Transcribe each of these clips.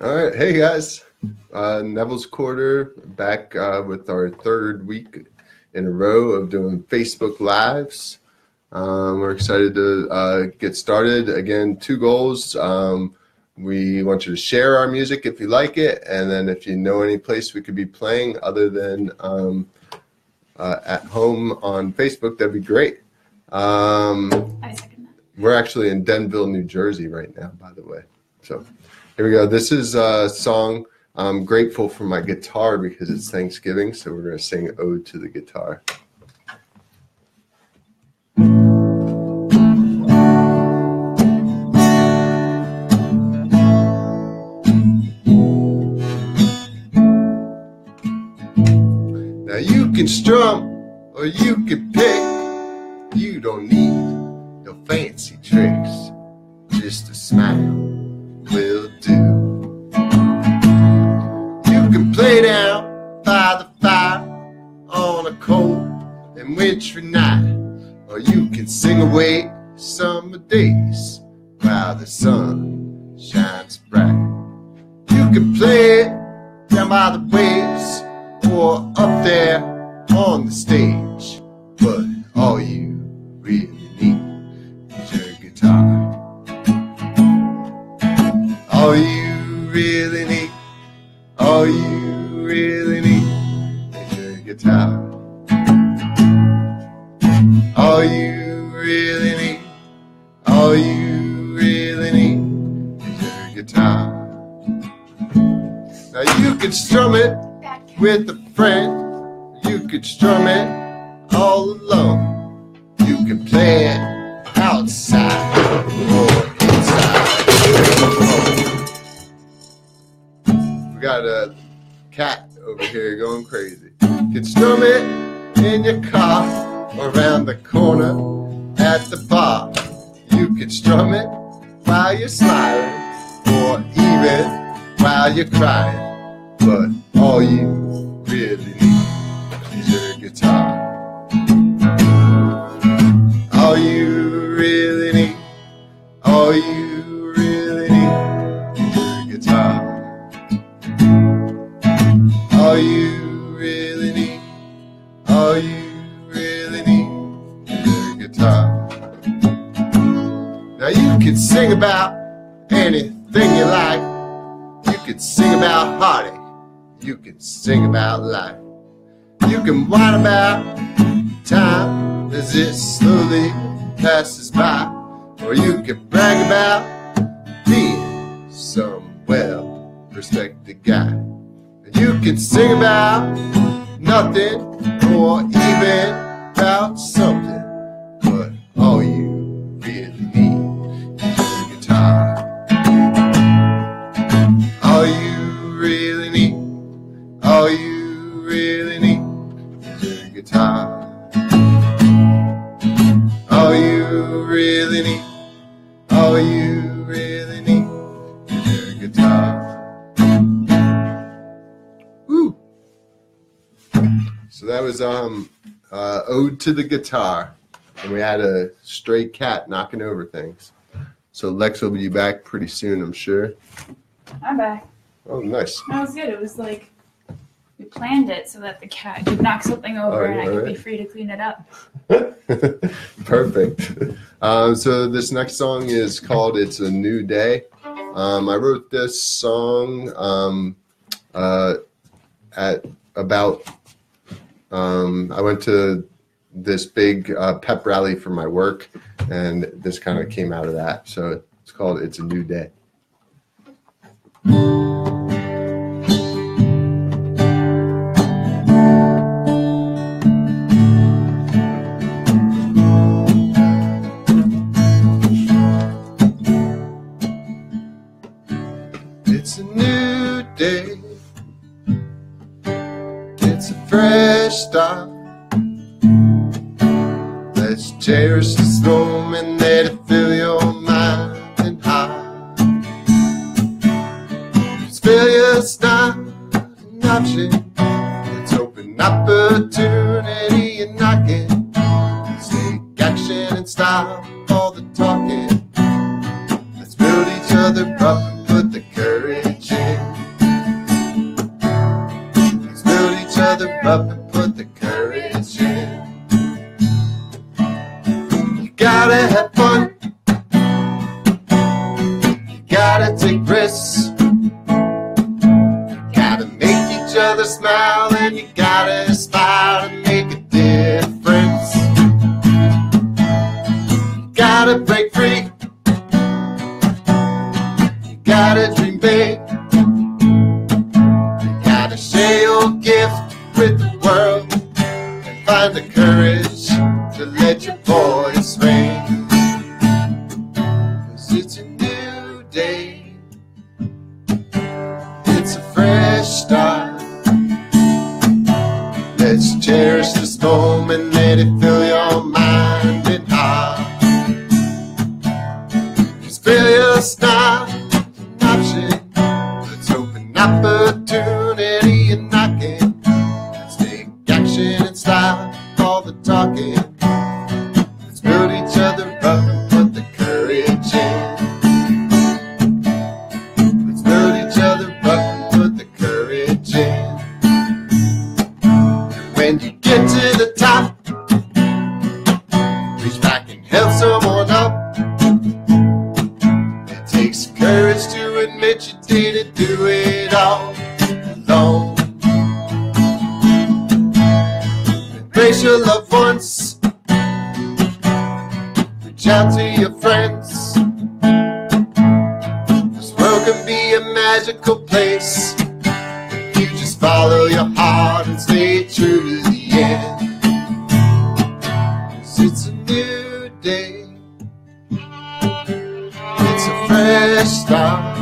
All right, hey guys, uh, Neville's Quarter back uh, with our third week in a row of doing Facebook Lives. Um, we're excited to uh, get started. Again, two goals. Um, we want you to share our music if you like it, and then if you know any place we could be playing other than um, uh, at home on Facebook, that'd be great. Um, I second that. we're actually in Denville, New Jersey right now, by the way. So here we go. This is a song I'm grateful for my guitar because it's Thanksgiving. So we're going to sing Ode to the Guitar. Now you can strum or you can pick. You don't need no fancy tricks. Just a smile will do. You can play down by the fire on a cold and wintry night, or you can sing away summer days while the sun shines bright. You can play down by the waves or up there on the stage, but all you really need, all you really need is your guitar. Now you could strum it with a friend. You could strum it all alone. You can play it outside or inside. We got a cat over here going crazy. You can strum it in your car around the corner at the bar. You can strum it while you're smiling or even while you're crying. But all you You can sing about life. You can whine about time as it slowly passes by. Or you can brag about being some well respected guy. And you can sing about nothing or even about something. But all you was um uh, ode to the guitar, and we had a stray cat knocking over things. So Lex will be back pretty soon, I'm sure. I'm back. Oh, nice. That was good. It was like we planned it so that the cat could knock something over Oh, and I could be free to clean it up. Perfect. Um, so this next song is called "It's a New Day." Um, I wrote this song um, uh, at about. Um, I went to this big uh, pep rally for my work, and this kind of came out of that. So it's called "It's a New Day." Fresh start. Let's cherish this moment, let it fill your mind and heart. 'Cause failure's not an option. Up and put the courage in. You gotta have fun. You gotta take risks. You gotta make each other smile and you gotta aspire to make a difference. You gotta break free. Start. Let's cherish this moment, let it fill Your loved ones. Reach out to your friends. This world can be a magical place if you just follow your heart and stay true to the end. 'Cause it's a new day. It's a fresh start.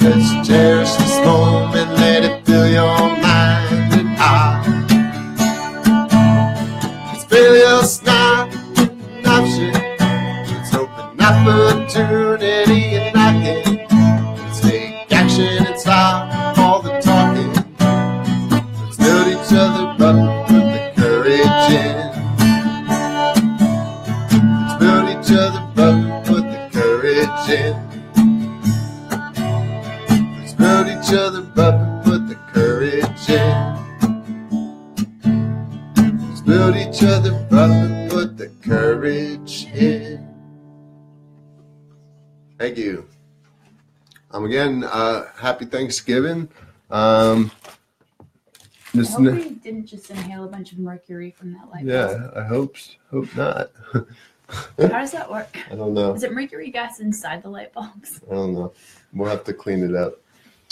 Let's cherish this moment, each other and put the courage in. Let's build each other up and put the courage in. Let's build each other up and put the courage in. Thank you. Um, again, uh, happy Thanksgiving. Um, I hope we didn't just inhale a bunch of mercury from that light yeah, I hope hope not. How does that work? I don't know. Is it mercury gas inside the light bulbs? I don't know. We'll have to clean it up.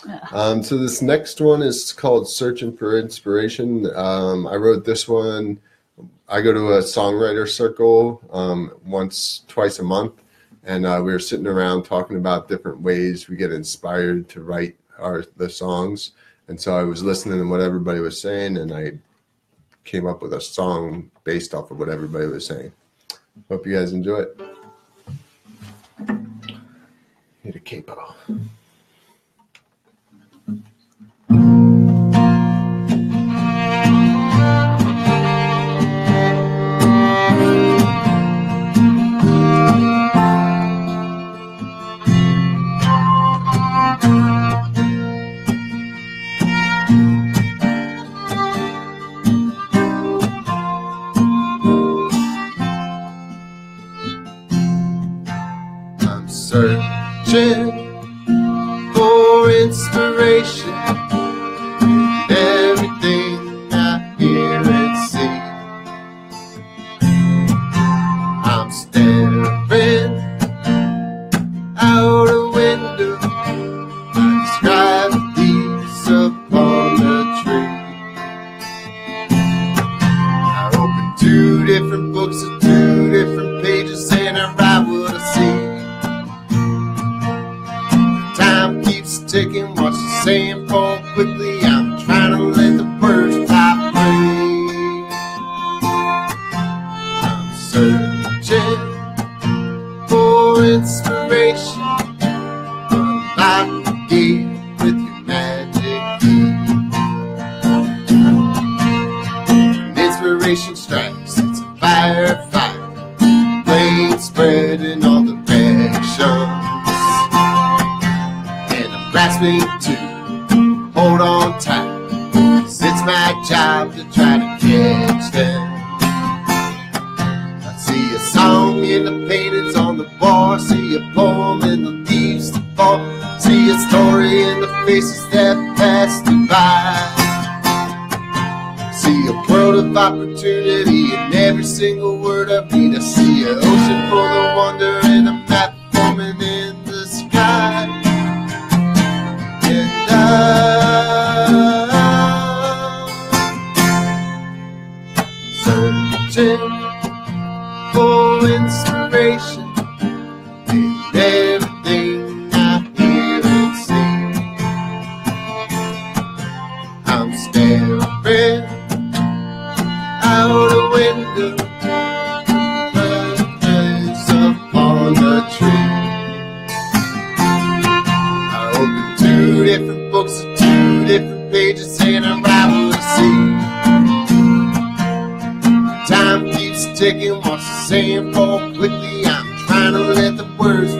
Ugh. Um, so this next one is called Searching for Inspiration. Um, I wrote this one. I go to a songwriter circle um, once, twice a month, and uh, we were sitting around talking about different ways we get inspired to write our the songs. And so I was listening to what everybody was saying, and I came up with a song based off of what everybody was saying. Hope you guys enjoy it. Need a capo. Ticking, watch the sand fall quickly. I'm trying to let the birds fly free. I'm searching for inspiration. The gate with your magic key. Inspiration strikes, it's a firefight. Blade spreading See a world of opportunity in every single word I read. I see an ocean full of wonder and a map forming in the sky. And I'm Keeps ticking, the same fall quickly. I'm trying to let the words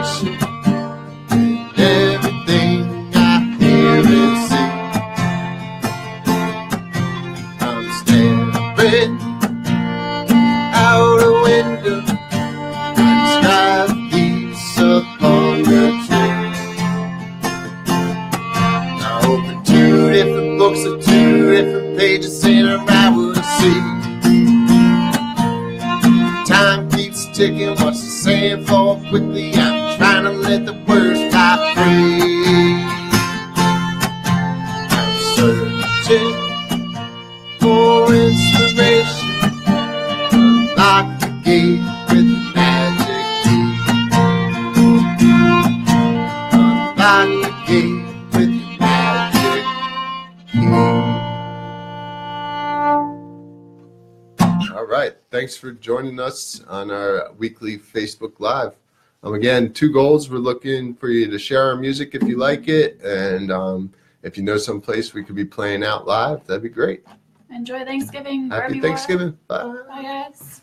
inspiration everything I hear and see. I'm staring out a window, sky leaves upon the tree. I open two different books of two different pages, and I what see. Time keeps ticking, watch the sand fall quickly. I'm trying to let the words fly free. I'm searching for inspiration. The gate with the magic key. Unlock the gate with the magic key. All right. Thanks for joining us on our weekly Facebook Live. Um, again, two goals. We're looking for you to share our music if you like it. And um, if you know some place we could be playing out live, that'd be great. Enjoy Thanksgiving. Happy. Thanksgiving. Bye. Bye, guys.